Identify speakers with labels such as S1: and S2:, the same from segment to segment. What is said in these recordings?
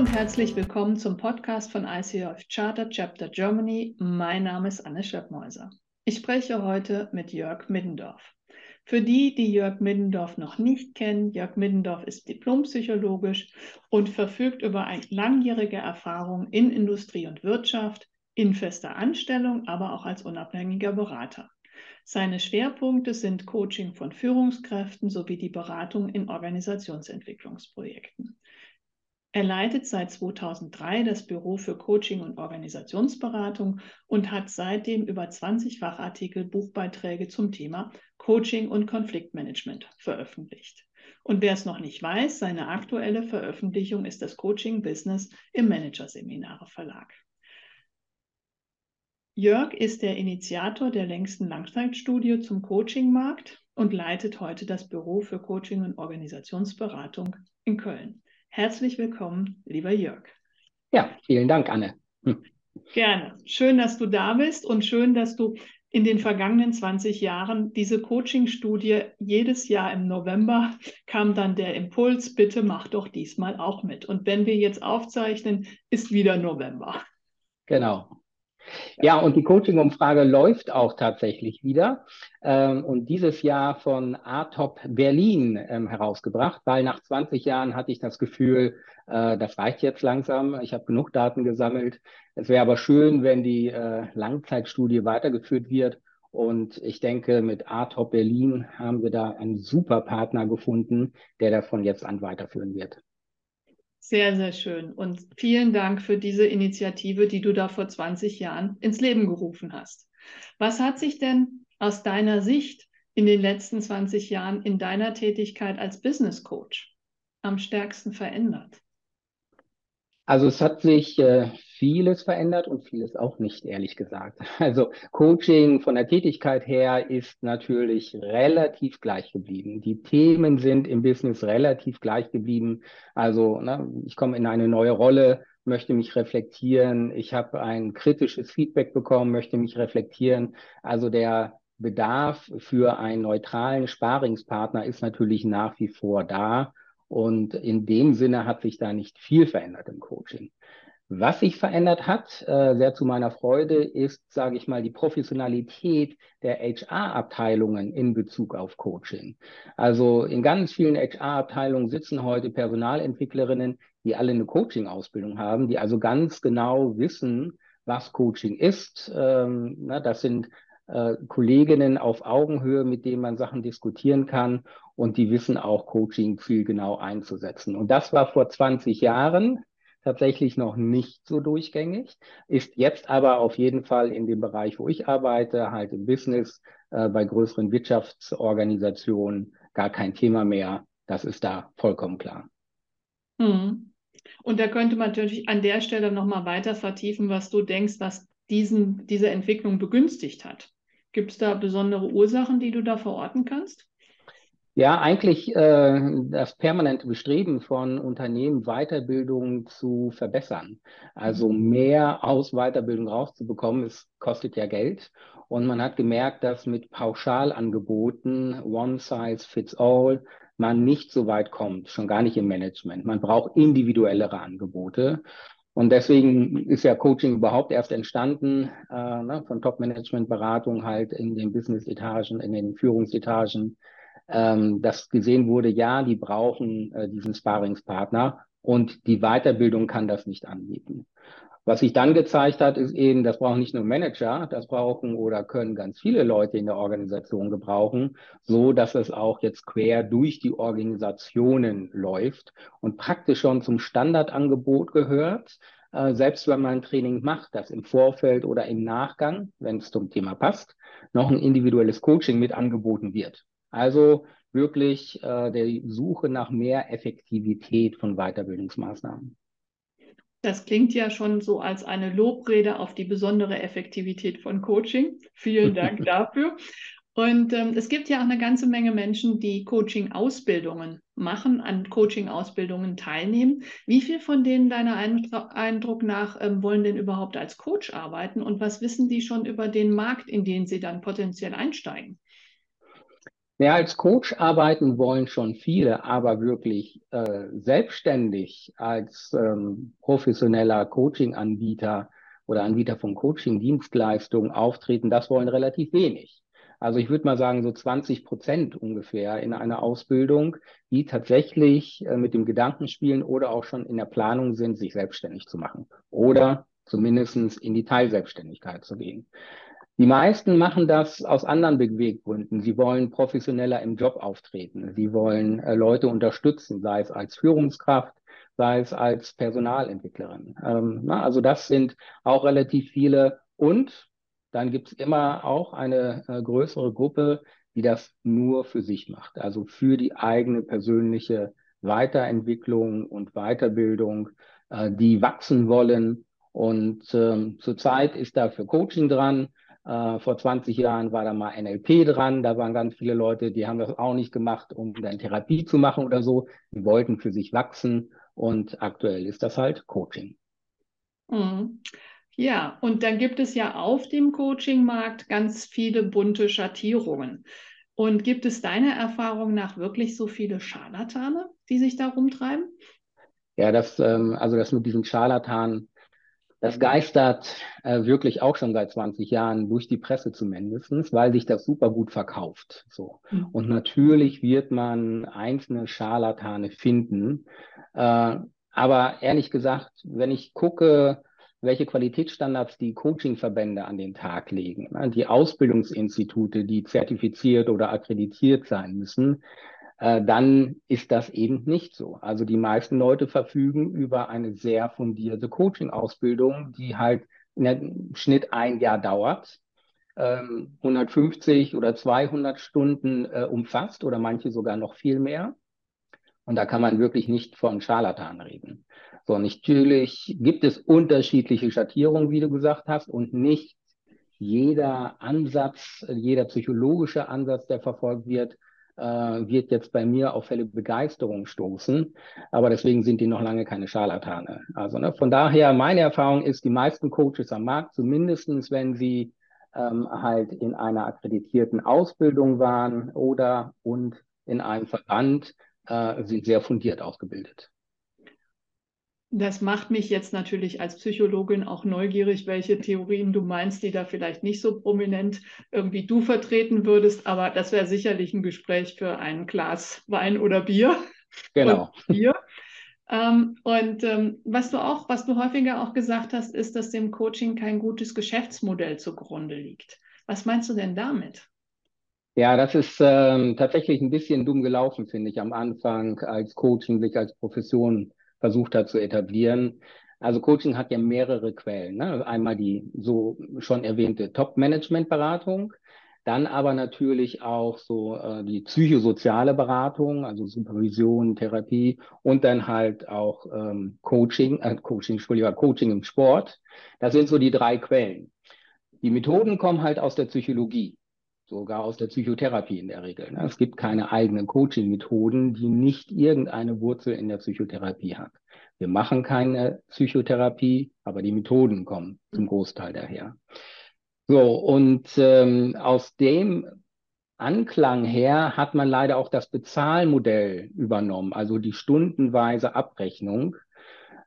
S1: und herzlich willkommen zum Podcast von ICF Charter Chapter Germany. Mein Name ist Anne Schöppmäuser. Ich spreche heute mit Jörg Middendorf. Für die, die Jörg Middendorf noch nicht kennen, Jörg Middendorf ist diplompsychologisch und verfügt über eine langjährige Erfahrung in Industrie und Wirtschaft, in fester Anstellung, aber auch als unabhängiger Berater. Seine Schwerpunkte sind Coaching von Führungskräften sowie die Beratung in Organisationsentwicklungsprojekten. Er leitet seit 2003 das Büro für Coaching und Organisationsberatung und hat seitdem über 20 Fachartikel, Buchbeiträge zum Thema Coaching und Konfliktmanagement veröffentlicht. Und wer es noch nicht weiß, seine aktuelle Veröffentlichung ist das Coaching Business im Managerseminare Verlag. Jörg ist der Initiator der längsten Langzeitstudie zum Coachingmarkt und leitet heute das Büro für Coaching und Organisationsberatung in Köln. Herzlich willkommen, lieber Jörg.
S2: Ja, vielen Dank, Anne.
S1: Hm. Gerne. Schön, dass du da bist und schön, dass du in den vergangenen 20 Jahren diese Coaching-Studie jedes Jahr im November kam dann der Impuls, bitte mach doch diesmal auch mit. Und wenn wir jetzt aufzeichnen, ist wieder November.
S2: Genau. Ja, und die Coaching-Umfrage läuft auch tatsächlich wieder ähm, und dieses Jahr von ATOP Berlin ähm, herausgebracht, weil nach 20 Jahren hatte ich das Gefühl, äh, das reicht jetzt langsam. Ich habe genug Daten gesammelt. Es wäre aber schön, wenn die äh, Langzeitstudie weitergeführt wird. Und ich denke, mit ATOP Berlin haben wir da einen super Partner gefunden, der davon jetzt an weiterführen wird.
S1: Sehr, sehr schön. Und vielen Dank für diese Initiative, die du da vor 20 Jahren ins Leben gerufen hast. Was hat sich denn aus deiner Sicht in den letzten 20 Jahren in deiner Tätigkeit als Business Coach am stärksten verändert?
S2: Also es hat sich äh, vieles verändert und vieles auch nicht, ehrlich gesagt. Also Coaching von der Tätigkeit her ist natürlich relativ gleich geblieben. Die Themen sind im Business relativ gleich geblieben. Also ne, ich komme in eine neue Rolle, möchte mich reflektieren. Ich habe ein kritisches Feedback bekommen, möchte mich reflektieren. Also der Bedarf für einen neutralen Sparingspartner ist natürlich nach wie vor da. Und in dem Sinne hat sich da nicht viel verändert im Coaching. Was sich verändert hat, äh, sehr zu meiner Freude, ist, sage ich mal, die Professionalität der HR-Abteilungen in Bezug auf Coaching. Also in ganz vielen HR-Abteilungen sitzen heute Personalentwicklerinnen, die alle eine Coaching-Ausbildung haben, die also ganz genau wissen, was Coaching ist. Ähm, das sind äh, Kolleginnen auf Augenhöhe, mit denen man Sachen diskutieren kann und die wissen auch Coaching viel genau einzusetzen. Und das war vor 20 Jahren tatsächlich noch nicht so durchgängig, ist jetzt aber auf jeden Fall in dem Bereich, wo ich arbeite, halt im Business, äh, bei größeren Wirtschaftsorganisationen gar kein Thema mehr. Das ist da vollkommen klar.
S1: Hm. Und da könnte man natürlich an der Stelle nochmal weiter vertiefen, was du denkst, was diesen, diese Entwicklung begünstigt hat. Gibt es da besondere Ursachen, die du da verorten kannst?
S2: Ja, eigentlich äh, das permanente Bestreben von Unternehmen, Weiterbildung zu verbessern. Also mhm. mehr aus Weiterbildung rauszubekommen, es kostet ja Geld. Und man hat gemerkt, dass mit Pauschalangeboten, One Size Fits All, man nicht so weit kommt, schon gar nicht im Management. Man braucht individuellere Angebote. Und deswegen ist ja Coaching überhaupt erst entstanden, äh, ne, von Top-Management-Beratung halt in den Business-Etagen, in den Führungsetagen, ähm, dass gesehen wurde, ja, die brauchen äh, diesen Sparingspartner und die Weiterbildung kann das nicht anbieten. Was sich dann gezeigt hat, ist eben, das brauchen nicht nur Manager, das brauchen oder können ganz viele Leute in der Organisation gebrauchen, so dass es auch jetzt quer durch die Organisationen läuft und praktisch schon zum Standardangebot gehört, äh, selbst wenn man ein Training macht, das im Vorfeld oder im Nachgang, wenn es zum Thema passt, noch ein individuelles Coaching mit angeboten wird. Also wirklich äh, der Suche nach mehr Effektivität von Weiterbildungsmaßnahmen.
S1: Das klingt ja schon so als eine Lobrede auf die besondere Effektivität von Coaching. Vielen Dank dafür. Und ähm, es gibt ja auch eine ganze Menge Menschen, die Coaching-Ausbildungen machen, an Coaching-Ausbildungen teilnehmen. Wie viel von denen deiner Eindruck nach ähm, wollen denn überhaupt als Coach arbeiten und was wissen die schon über den Markt, in den sie dann potenziell einsteigen?
S2: Ja, als Coach arbeiten wollen schon viele, aber wirklich äh, selbstständig als ähm, professioneller Coaching-Anbieter oder Anbieter von Coaching-Dienstleistungen auftreten, das wollen relativ wenig. Also ich würde mal sagen, so 20 Prozent ungefähr in einer Ausbildung, die tatsächlich äh, mit dem Gedanken spielen oder auch schon in der Planung sind, sich selbstständig zu machen oder zumindest in die Teilselbstständigkeit zu gehen. Die meisten machen das aus anderen Beweggründen. Sie wollen professioneller im Job auftreten. Sie wollen äh, Leute unterstützen, sei es als Führungskraft, sei es als Personalentwicklerin. Ähm, na, also das sind auch relativ viele. Und dann gibt es immer auch eine äh, größere Gruppe, die das nur für sich macht, also für die eigene persönliche Weiterentwicklung und Weiterbildung, äh, die wachsen wollen. Und ähm, zurzeit ist da für Coaching dran. Äh, vor 20 Jahren war da mal NLP dran. Da waren ganz viele Leute, die haben das auch nicht gemacht, um dann Therapie zu machen oder so. Die wollten für sich wachsen. Und aktuell ist das halt Coaching.
S1: Mhm. Ja, und dann gibt es ja auf dem Coaching-Markt ganz viele bunte Schattierungen. Und gibt es deiner Erfahrung nach wirklich so viele Scharlatane, die sich da rumtreiben?
S2: Ja, das, ähm, also das mit diesen Scharlatanen, das geistert äh, wirklich auch schon seit 20 Jahren durch die Presse zumindest, weil sich das super gut verkauft. So. Mhm. Und natürlich wird man einzelne Scharlatane finden. Äh, aber ehrlich gesagt, wenn ich gucke, welche Qualitätsstandards die Coachingverbände an den Tag legen, ne, die Ausbildungsinstitute, die zertifiziert oder akkreditiert sein müssen, äh, dann ist das eben nicht so. Also die meisten Leute verfügen über eine sehr fundierte Coaching-Ausbildung, die halt im Schnitt ein Jahr dauert, 150 ähm, oder 200 Stunden äh, umfasst oder manche sogar noch viel mehr. Und da kann man wirklich nicht von Scharlatan reden. So, natürlich gibt es unterschiedliche Schattierungen, wie du gesagt hast, und nicht jeder Ansatz, jeder psychologische Ansatz, der verfolgt wird, äh, wird jetzt bei mir auf helle Begeisterung stoßen. Aber deswegen sind die noch lange keine Scharlatane. Also ne, von daher, meine Erfahrung ist, die meisten Coaches am Markt, zumindestens wenn sie ähm, halt in einer akkreditierten Ausbildung waren oder und in einem Verband, äh, sind sehr fundiert ausgebildet.
S1: Das macht mich jetzt natürlich als Psychologin auch neugierig, welche Theorien du meinst, die da vielleicht nicht so prominent irgendwie du vertreten würdest. Aber das wäre sicherlich ein Gespräch für ein Glas Wein oder Bier.
S2: Genau.
S1: Und, Bier. Ähm, und ähm, was du auch, was du häufiger auch gesagt hast, ist, dass dem Coaching kein gutes Geschäftsmodell zugrunde liegt. Was meinst du denn damit?
S2: Ja, das ist ähm, tatsächlich ein bisschen dumm gelaufen, finde ich, am Anfang, als Coaching sich als Profession versucht hat zu etablieren. Also Coaching hat ja mehrere Quellen. Ne? Einmal die so schon erwähnte Top-Management-Beratung, dann aber natürlich auch so äh, die psychosoziale Beratung, also Supervision, Therapie und dann halt auch ähm, Coaching, äh, Coaching, Entschuldigung, Coaching im Sport. Das sind so die drei Quellen. Die Methoden kommen halt aus der Psychologie sogar aus der Psychotherapie in der Regel. Ne? Es gibt keine eigenen Coaching-Methoden, die nicht irgendeine Wurzel in der Psychotherapie hat. Wir machen keine Psychotherapie, aber die Methoden kommen zum Großteil daher. So, und ähm, aus dem Anklang her hat man leider auch das Bezahlmodell übernommen, also die stundenweise Abrechnung,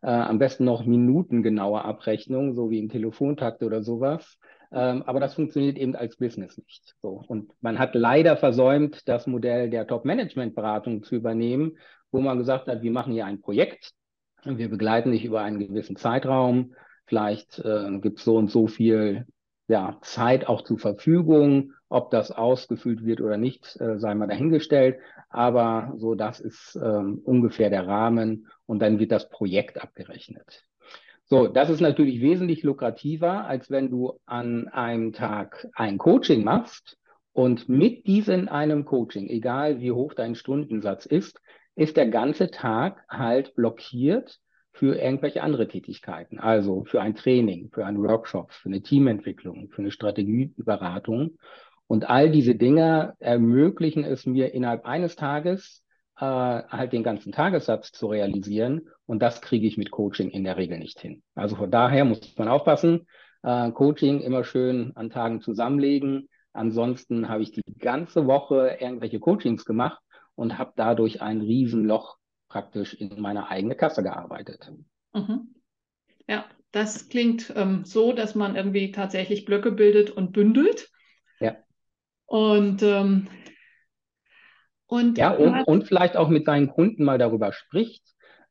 S2: äh, am besten noch minutengenaue Abrechnung, so wie im Telefontakt oder sowas. Ähm, aber das funktioniert eben als Business nicht. So. Und man hat leider versäumt, das Modell der Top-Management-Beratung zu übernehmen, wo man gesagt hat, wir machen hier ein Projekt, wir begleiten dich über einen gewissen Zeitraum, vielleicht äh, gibt es so und so viel ja, Zeit auch zur Verfügung. Ob das ausgefüllt wird oder nicht, äh, sei mal dahingestellt. Aber so, das ist ähm, ungefähr der Rahmen und dann wird das Projekt abgerechnet. So, das ist natürlich wesentlich lukrativer, als wenn du an einem Tag ein Coaching machst und mit diesem einem Coaching, egal wie hoch dein Stundensatz ist, ist der ganze Tag halt blockiert für irgendwelche andere Tätigkeiten. Also für ein Training, für einen Workshop, für eine Teamentwicklung, für eine Strategieberatung. Und all diese Dinge ermöglichen es mir innerhalb eines Tages äh, halt den ganzen Tagessatz zu realisieren. Und das kriege ich mit Coaching in der Regel nicht hin. Also von daher muss man aufpassen. Äh, Coaching immer schön an Tagen zusammenlegen. Ansonsten habe ich die ganze Woche irgendwelche Coachings gemacht und habe dadurch ein Riesenloch praktisch in meine eigene Kasse gearbeitet.
S1: Mhm. Ja, das klingt ähm, so, dass man irgendwie tatsächlich Blöcke bildet und bündelt.
S2: Ja.
S1: Und, ähm,
S2: und, ja, und, und vielleicht auch mit seinen Kunden mal darüber spricht,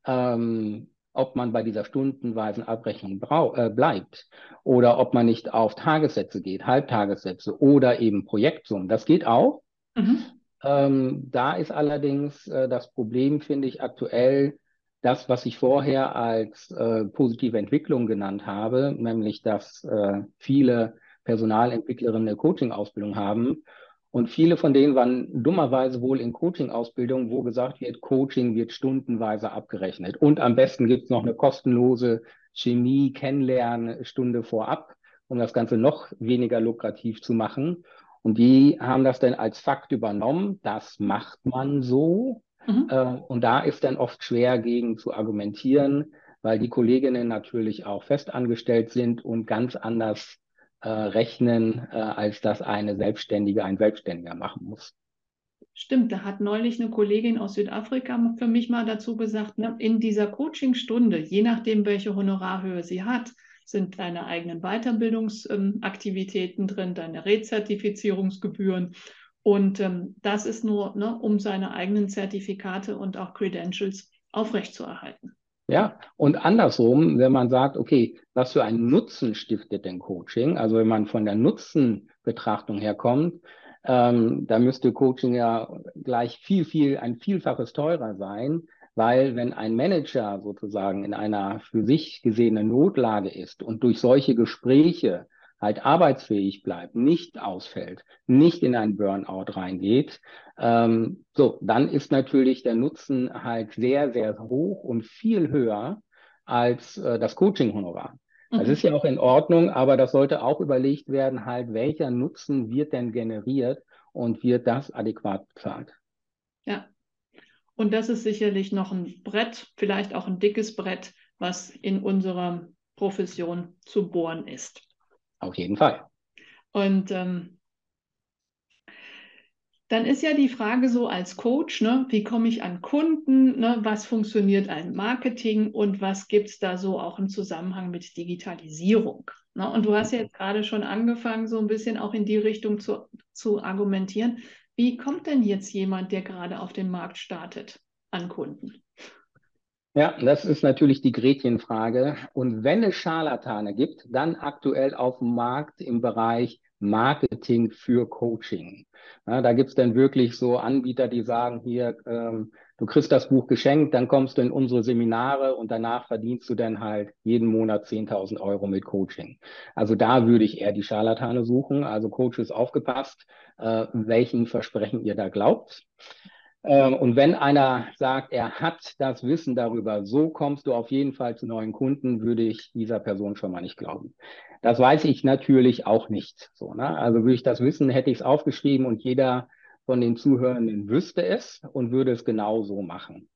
S2: ähm, ob man bei dieser stundenweisen Abrechnung äh, bleibt oder ob man nicht auf Tagessätze geht, Halbtagessätze oder eben Projektsummen. Das geht auch. Mhm. Ähm, da ist allerdings äh, das Problem, finde ich, aktuell das, was ich vorher als äh, positive Entwicklung genannt habe, nämlich dass äh, viele Personalentwicklerinnen eine Coaching-Ausbildung haben und viele von denen waren dummerweise wohl in Coaching-Ausbildung, wo gesagt wird, Coaching wird stundenweise abgerechnet. Und am besten gibt es noch eine kostenlose Chemie-Kennenlernstunde vorab, um das Ganze noch weniger lukrativ zu machen. Und die haben das dann als Fakt übernommen. Das macht man so. Mhm. Äh, und da ist dann oft schwer gegen zu argumentieren, weil die Kolleginnen natürlich auch festangestellt sind und ganz anders äh, rechnen, äh, als das eine Selbstständige, ein Selbstständiger machen muss.
S1: Stimmt, da hat neulich eine Kollegin aus Südafrika für mich mal dazu gesagt, ne, in dieser Coachingstunde, je nachdem, welche Honorarhöhe sie hat, sind deine eigenen Weiterbildungsaktivitäten ähm, drin, deine Rezertifizierungsgebühren. Und ähm, das ist nur, ne, um seine eigenen Zertifikate und auch Credentials aufrechtzuerhalten.
S2: Ja, und andersrum, wenn man sagt, okay, was für einen Nutzen stiftet denn Coaching? Also wenn man von der Nutzenbetrachtung herkommt, ähm, da müsste Coaching ja gleich viel, viel, ein Vielfaches teurer sein, weil wenn ein Manager sozusagen in einer für sich gesehene Notlage ist und durch solche Gespräche halt arbeitsfähig bleibt, nicht ausfällt, nicht in ein Burnout reingeht, ähm, so, dann ist natürlich der Nutzen halt sehr, sehr hoch und viel höher als äh, das Coaching-Honorar. Mhm. Das ist ja auch in Ordnung, aber das sollte auch überlegt werden, halt, welcher Nutzen wird denn generiert und wird das adäquat bezahlt?
S1: Ja. Und das ist sicherlich noch ein Brett, vielleicht auch ein dickes Brett, was in unserer Profession zu bohren ist.
S2: Auf jeden Fall.
S1: Und ähm, dann ist ja die Frage so als Coach, ne, wie komme ich an Kunden, ne, was funktioniert ein Marketing und was gibt es da so auch im Zusammenhang mit Digitalisierung? Ne? Und du hast ja jetzt gerade schon angefangen, so ein bisschen auch in die Richtung zu, zu argumentieren. Wie kommt denn jetzt jemand, der gerade auf den Markt startet, an Kunden?
S2: Ja, das ist natürlich die Gretchenfrage. Und wenn es Scharlatane gibt, dann aktuell auf dem Markt im Bereich Marketing für Coaching. Ja, da gibt's dann wirklich so Anbieter, die sagen, hier, ähm, du kriegst das Buch geschenkt, dann kommst du in unsere Seminare und danach verdienst du dann halt jeden Monat 10.000 Euro mit Coaching. Also da würde ich eher die Scharlatane suchen. Also Coaches aufgepasst, äh, welchen Versprechen ihr da glaubt. Ähm, und wenn einer sagt, er hat das Wissen darüber, so kommst du auf jeden Fall zu neuen Kunden, würde ich dieser Person schon mal nicht glauben. Das weiß ich natürlich auch nicht. So, ne? Also würde ich das wissen, hätte ich es aufgeschrieben und jeder von den Zuhörenden wüsste es und würde es genau so machen.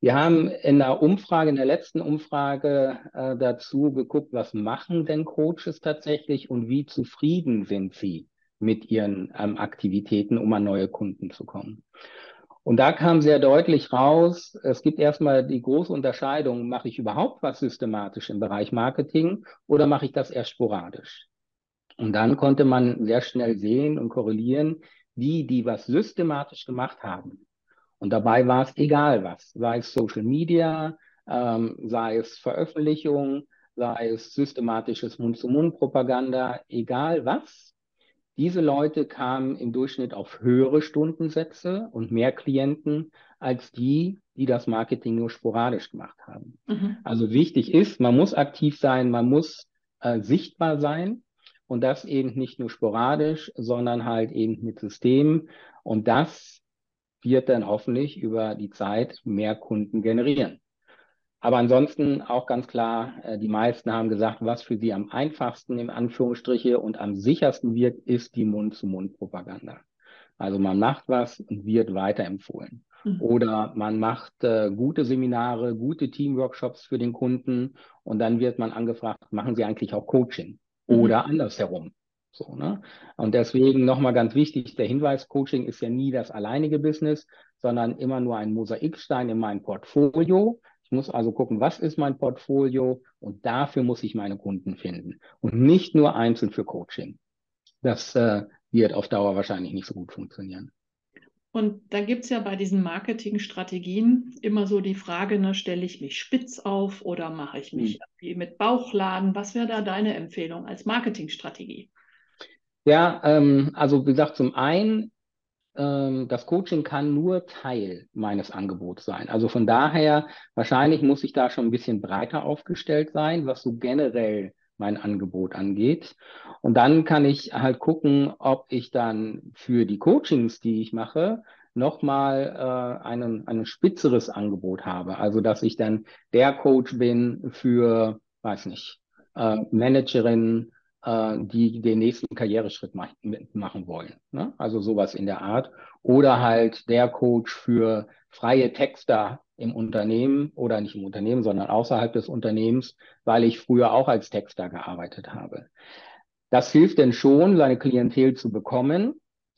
S2: Wir haben in der Umfrage, in der letzten Umfrage äh, dazu geguckt, was machen denn Coaches tatsächlich und wie zufrieden sind sie mit ihren ähm, Aktivitäten, um an neue Kunden zu kommen. Und da kam sehr deutlich raus, es gibt erstmal die große Unterscheidung, mache ich überhaupt was systematisch im Bereich Marketing oder mache ich das eher sporadisch? Und dann konnte man sehr schnell sehen und korrelieren, die, die was systematisch gemacht haben. Und dabei war es egal was, sei es Social Media, ähm, sei es Veröffentlichung, sei es systematisches Mund-zu-Mund-Propaganda, egal was, diese Leute kamen im Durchschnitt auf höhere Stundensätze und mehr Klienten als die, die das Marketing nur sporadisch gemacht haben. Mhm. Also wichtig ist, man muss aktiv sein, man muss äh, sichtbar sein und das eben nicht nur sporadisch, sondern halt eben mit Systemen und das wird dann hoffentlich über die Zeit mehr Kunden generieren. Aber ansonsten auch ganz klar, äh, die meisten haben gesagt, was für sie am einfachsten im Anführungsstriche und am sichersten wirkt, ist die Mund-zu-Mund-Propaganda. Also man macht was und wird weiterempfohlen. Mhm. Oder man macht äh, gute Seminare, gute Teamworkshops für den Kunden und dann wird man angefragt, machen Sie eigentlich auch Coaching? Mhm. Oder andersherum. So, ne? Und deswegen nochmal ganz wichtig, der Hinweis, Coaching ist ja nie das alleinige Business, sondern immer nur ein Mosaikstein in meinem Portfolio. Ich muss also gucken, was ist mein Portfolio und dafür muss ich meine Kunden finden und nicht nur einzeln für Coaching. Das äh, wird auf Dauer wahrscheinlich nicht so gut funktionieren.
S1: Und da gibt es ja bei diesen Marketingstrategien immer so die Frage, ne, stelle ich mich spitz auf oder mache ich mich hm. mit Bauchladen? Was wäre da deine Empfehlung als Marketingstrategie?
S2: Ja, ähm, also wie gesagt, zum einen, das Coaching kann nur Teil meines Angebots sein. Also von daher, wahrscheinlich muss ich da schon ein bisschen breiter aufgestellt sein, was so generell mein Angebot angeht. Und dann kann ich halt gucken, ob ich dann für die Coachings, die ich mache, nochmal äh, ein, ein spitzeres Angebot habe. Also dass ich dann der Coach bin für, weiß nicht, äh, Managerinnen, äh, die den nächsten Karriereschritt mach, machen wollen. Ne? Also sowas in der Art. Oder halt der Coach für freie Texter im Unternehmen oder nicht im Unternehmen, sondern außerhalb des Unternehmens, weil ich früher auch als Texter gearbeitet habe. Das hilft denn schon, seine Klientel zu bekommen.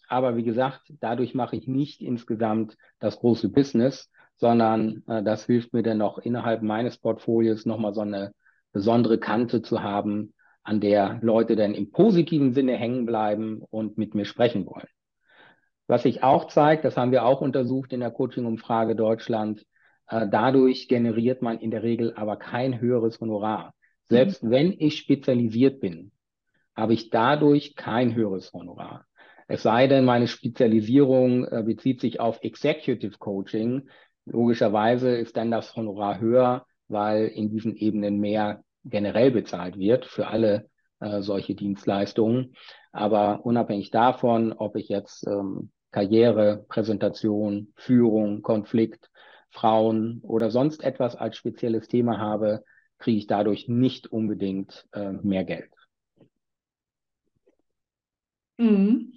S2: Aber wie gesagt, dadurch mache ich nicht insgesamt das große Business, sondern äh, das hilft mir dann noch innerhalb meines Portfolios nochmal so eine besondere Kante zu haben, an der Leute dann im positiven Sinne hängen bleiben und mit mir sprechen wollen. Was sich auch zeigt, das haben wir auch untersucht in der Coaching-Umfrage Deutschland, äh, dadurch generiert man in der Regel aber kein höheres Honorar. Selbst mhm. wenn ich spezialisiert bin, habe ich dadurch kein höheres Honorar. Es sei denn, meine Spezialisierung äh, bezieht sich auf Executive Coaching. Logischerweise ist dann das Honorar höher, weil in diesen Ebenen mehr generell bezahlt wird für alle äh, solche Dienstleistungen. Aber unabhängig davon, ob ich jetzt ähm, Karriere, Präsentation, Führung, Konflikt, Frauen oder sonst etwas als spezielles Thema habe, kriege ich dadurch nicht unbedingt äh, mehr Geld.
S1: Mhm.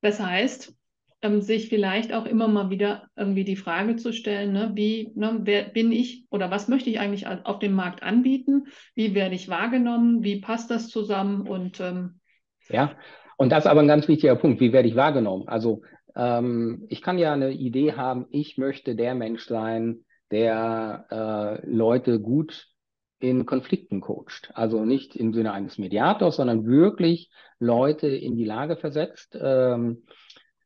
S1: Das heißt, ähm, sich vielleicht auch immer mal wieder irgendwie die Frage zu stellen, ne, wie ne, wer bin ich oder was möchte ich eigentlich auf dem Markt anbieten? Wie werde ich wahrgenommen? Wie passt das zusammen? Und ähm,
S2: ja, und das ist aber ein ganz wichtiger Punkt. Wie werde ich wahrgenommen? Also ähm, ich kann ja eine Idee haben, ich möchte der Mensch sein, der äh, Leute gut in Konflikten coacht. Also nicht im Sinne eines Mediators, sondern wirklich Leute in die Lage versetzt, ähm,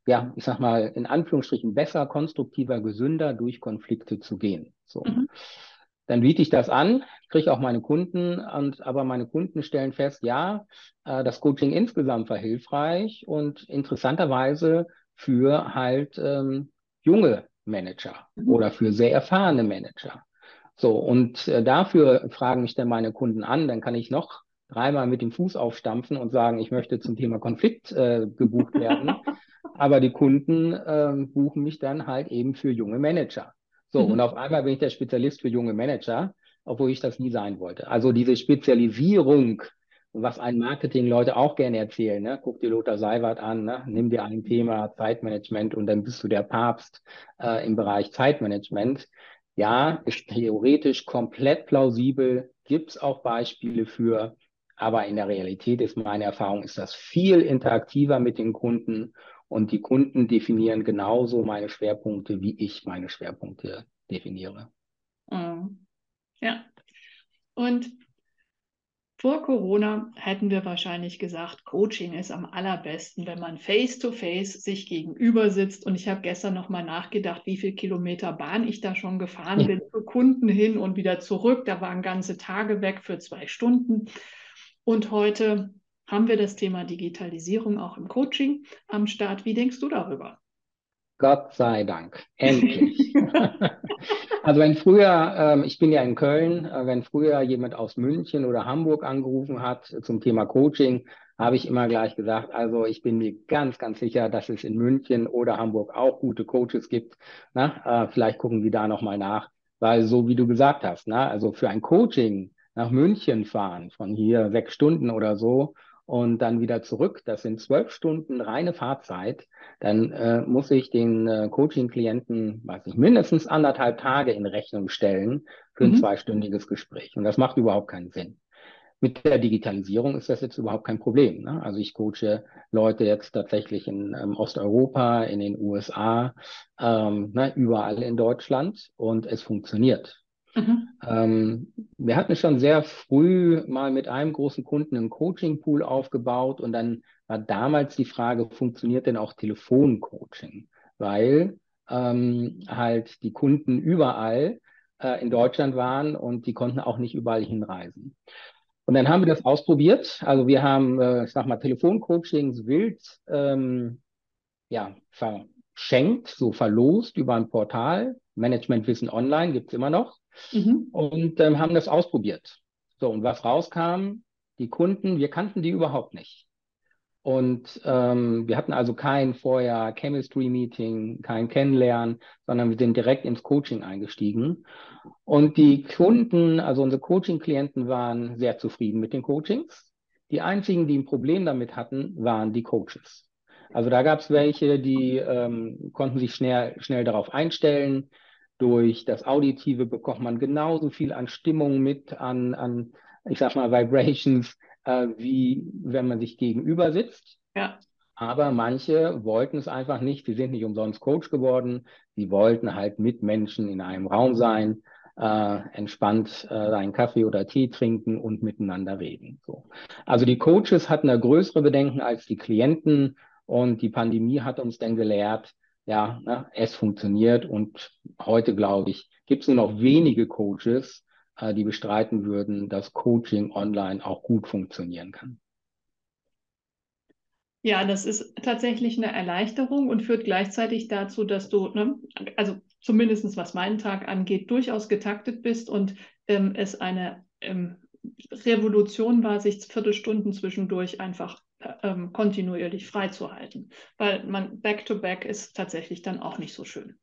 S2: ja, ich sag mal, in Anführungsstrichen besser, konstruktiver, gesünder durch Konflikte zu gehen. So. Mhm. Dann biete ich das an, kriege auch meine Kunden, und, aber meine Kunden stellen fest, ja, äh, das Coaching insgesamt war hilfreich und interessanterweise für halt ähm, junge Manager mhm. oder für sehr erfahrene Manager. So, und äh, dafür fragen mich dann meine Kunden an, dann kann ich noch dreimal mit dem Fuß aufstampfen und sagen, ich möchte zum Thema Konflikt äh, gebucht werden. Aber die Kunden äh, buchen mich dann halt eben für junge Manager. So, mhm. und auf einmal bin ich der Spezialist für junge Manager, obwohl ich das nie sein wollte. Also diese Spezialisierung, was ein Marketing-Leute auch gerne erzählen, ne? guck dir Lothar Seiwert an, ne? nimm dir ein Thema Zeitmanagement und dann bist du der Papst äh, im Bereich Zeitmanagement. Ja, ist theoretisch komplett plausibel, gibt es auch Beispiele für, aber in der Realität ist meine Erfahrung, ist das viel interaktiver mit den Kunden und die Kunden definieren genauso meine Schwerpunkte, wie ich meine Schwerpunkte definiere.
S1: Mhm. Ja. Und vor Corona hätten wir wahrscheinlich gesagt, Coaching ist am allerbesten, wenn man face-to-face -face sich gegenüber sitzt. Und ich habe gestern noch mal nachgedacht, wie viele Kilometer Bahn ich da schon gefahren ja. bin, für Kunden hin und wieder zurück. Da waren ganze Tage weg für zwei Stunden. Und heute haben wir das Thema Digitalisierung auch im Coaching am Start. Wie denkst du darüber?
S2: Gott sei Dank, endlich. also wenn früher, ähm, ich bin ja in Köln, äh, wenn früher jemand aus München oder Hamburg angerufen hat zum Thema Coaching, habe ich immer gleich gesagt, also ich bin mir ganz, ganz sicher, dass es in München oder Hamburg auch gute Coaches gibt. Na, äh, vielleicht gucken wir da nochmal nach, weil so wie du gesagt hast, na, also für ein Coaching nach München fahren, von hier sechs Stunden oder so, und dann wieder zurück, das sind zwölf Stunden reine Fahrzeit, dann äh, muss ich den äh, Coaching-Klienten, weiß ich, mindestens anderthalb Tage in Rechnung stellen für ein mhm. zweistündiges Gespräch. Und das macht überhaupt keinen Sinn. mit der Digitalisierung ist das jetzt überhaupt kein Problem. Ne? Also ich coache Leute jetzt tatsächlich in ähm, Osteuropa, in den USA, ähm, ne, überall in Deutschland und es funktioniert. Mhm. Ähm, wir hatten schon sehr früh mal mit einem großen Kunden einen Coaching-Pool aufgebaut und dann war damals die Frage, funktioniert denn auch Telefoncoaching? Weil ähm, halt die Kunden überall äh, in Deutschland waren und die konnten auch nicht überall hinreisen. Und dann haben wir das ausprobiert. Also wir haben, äh, ich sag mal, Telefoncoachings wild ähm, ja, verschenkt, so verlost über ein Portal. Managementwissen Online gibt es immer noch. Mhm. Und ähm, haben das ausprobiert. So, und was rauskam, die Kunden, wir kannten die überhaupt nicht. Und ähm, wir hatten also kein vorher Chemistry-Meeting, kein Kennenlernen, sondern wir sind direkt ins Coaching eingestiegen. Und die Kunden, also unsere Coaching-Klienten waren sehr zufrieden mit den Coachings. Die einzigen, die ein Problem damit hatten, waren die Coaches. Also da gab es welche, die ähm, konnten sich schnell, schnell darauf einstellen. Durch das Auditive bekommt man genauso viel an Stimmung mit, an, an ich sag mal, Vibrations, äh, wie wenn man sich gegenüber sitzt. Ja. Aber manche wollten es einfach nicht. Sie sind nicht umsonst Coach geworden. Sie wollten halt mit Menschen in einem Raum sein, äh, entspannt äh, einen Kaffee oder Tee trinken und miteinander reden. So. Also die Coaches hatten da größere Bedenken als die Klienten und die Pandemie hat uns dann gelehrt, ja, ne, es funktioniert und heute, glaube ich, gibt es nur noch wenige Coaches, äh, die bestreiten würden, dass Coaching online auch gut funktionieren kann.
S1: Ja, das ist tatsächlich eine Erleichterung und führt gleichzeitig dazu, dass du, ne, also zumindest was meinen Tag angeht, durchaus getaktet bist und ähm, es eine ähm, Revolution war, sich Viertelstunden zwischendurch einfach ähm, kontinuierlich freizuhalten. Weil man back-to-back -back ist tatsächlich dann auch nicht so schön.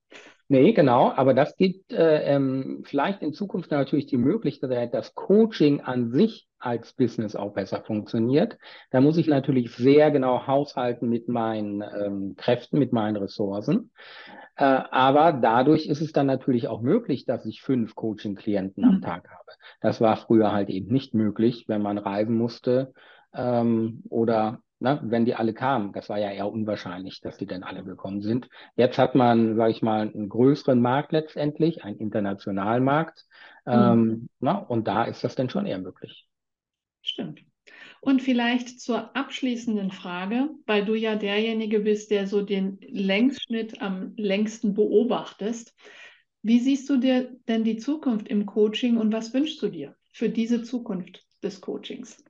S2: Nee, genau, aber das gibt äh, ähm, vielleicht in Zukunft natürlich die Möglichkeit, dass Coaching an sich als Business auch besser funktioniert. Da muss ich natürlich sehr genau haushalten mit meinen ähm, Kräften, mit meinen Ressourcen. Äh, aber dadurch ist es dann natürlich auch möglich, dass ich fünf Coaching-Klienten am mhm. Tag habe. Das war früher halt eben nicht möglich, wenn man reisen musste ähm, oder ne, wenn die alle kamen. Das war ja eher unwahrscheinlich, dass die dann alle gekommen sind. Jetzt hat man, sage ich mal, einen größeren Markt letztendlich, einen internationalen Markt. Mhm. Ähm, na, und da ist das dann schon eher möglich.
S1: Stimmt. Und vielleicht zur abschließenden Frage, weil du ja derjenige bist, der so den Längsschnitt am längsten beobachtest. Wie siehst du dir denn die Zukunft im Coaching und was wünschst du dir für diese Zukunft des Coachings?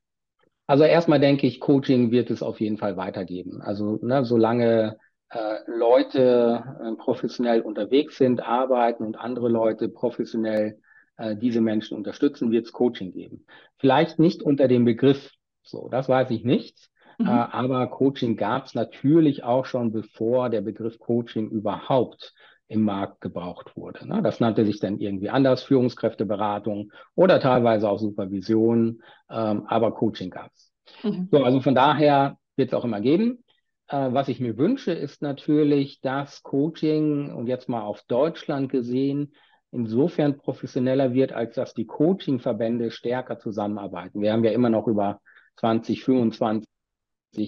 S2: Also erstmal denke ich, Coaching wird es auf jeden Fall weitergeben. Also ne, solange äh, Leute äh, professionell unterwegs sind, arbeiten und andere Leute professionell äh, diese Menschen unterstützen, wird es Coaching geben. Vielleicht nicht unter dem Begriff so, das weiß ich nicht. Mhm. Äh, aber Coaching gab es natürlich auch schon, bevor der Begriff Coaching überhaupt im Markt gebraucht wurde. Ne? Das nannte sich dann irgendwie anders, Führungskräfteberatung oder teilweise auch Supervision, ähm, aber Coaching gab es. Mhm. So, also von daher wird es auch immer geben. Äh, was ich mir wünsche, ist natürlich, dass Coaching und jetzt mal auf Deutschland gesehen, insofern professioneller wird, als dass die Coaching-Verbände stärker zusammenarbeiten. Wir haben ja immer noch über 2025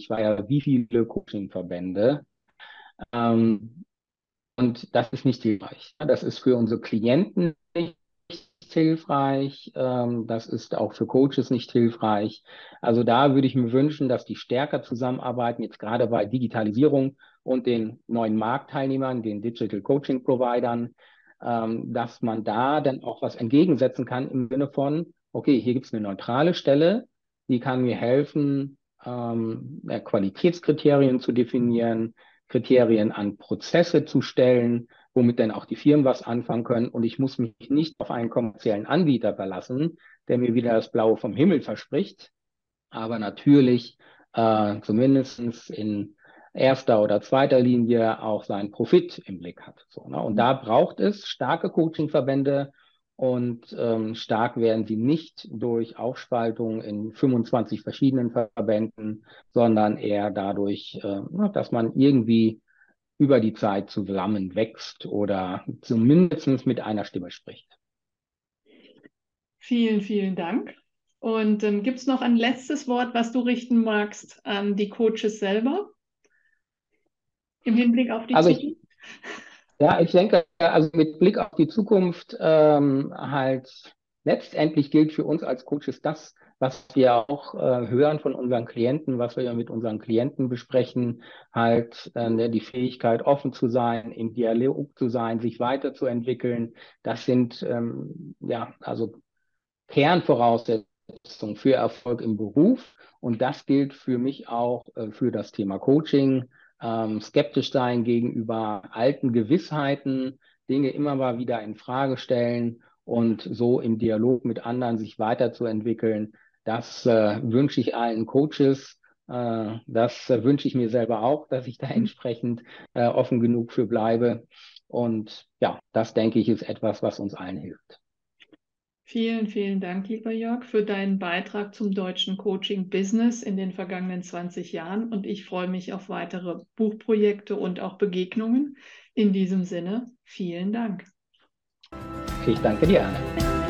S2: war ja wie viele Coaching-Verbände. Ähm, und das ist nicht hilfreich. Das ist für unsere Klienten nicht hilfreich. Ähm, das ist auch für Coaches nicht hilfreich. Also da würde ich mir wünschen, dass die stärker zusammenarbeiten, jetzt gerade bei Digitalisierung und den neuen Marktteilnehmern, den Digital Coaching Providern, ähm, dass man da dann auch was entgegensetzen kann im Sinne von, okay, hier gibt es eine neutrale Stelle, die kann mir helfen, ähm, Qualitätskriterien zu definieren, Kriterien an Prozesse zu stellen, womit dann auch die Firmen was anfangen können. Und ich muss mich nicht auf einen kommerziellen Anbieter verlassen, der mir wieder das Blaue vom Himmel verspricht, aber natürlich äh, zumindest in erster oder zweiter Linie auch seinen Profit im Blick hat. So, ne? Und da braucht es starke Coachingverbände und ähm, stark werden sie nicht durch Aufspaltung in 25 verschiedenen Verbänden, sondern eher dadurch, äh, dass man irgendwie über die Zeit zusammenwächst oder zumindest mit einer Stimme spricht.
S1: Vielen, vielen Dank. Und ähm, gibt es noch ein letztes Wort, was du richten magst an die Coaches selber im Hinblick auf die
S2: also
S1: Zukunft?
S2: Ich, ja, ich denke, also mit Blick auf die Zukunft ähm, halt letztendlich gilt für uns als Coaches das, was wir auch äh, hören von unseren Klienten, was wir mit unseren Klienten besprechen, halt äh, die Fähigkeit, offen zu sein, im Dialog zu sein, sich weiterzuentwickeln. Das sind ähm, ja also Kernvoraussetzungen für Erfolg im Beruf. Und das gilt für mich auch äh, für das Thema Coaching. Ähm, skeptisch sein gegenüber alten Gewissheiten, Dinge immer mal wieder in Frage stellen und so im Dialog mit anderen sich weiterzuentwickeln. Das äh, wünsche ich allen Coaches. Äh, das äh, wünsche ich mir selber auch, dass ich da mhm. entsprechend äh, offen genug für bleibe. Und ja, das denke ich ist etwas, was uns allen hilft.
S1: Vielen, vielen Dank, lieber Jörg, für deinen Beitrag zum deutschen Coaching-Business in den vergangenen 20 Jahren. Und ich freue mich auf weitere Buchprojekte und auch Begegnungen. In diesem Sinne, vielen Dank.
S2: Ich danke dir, Anne.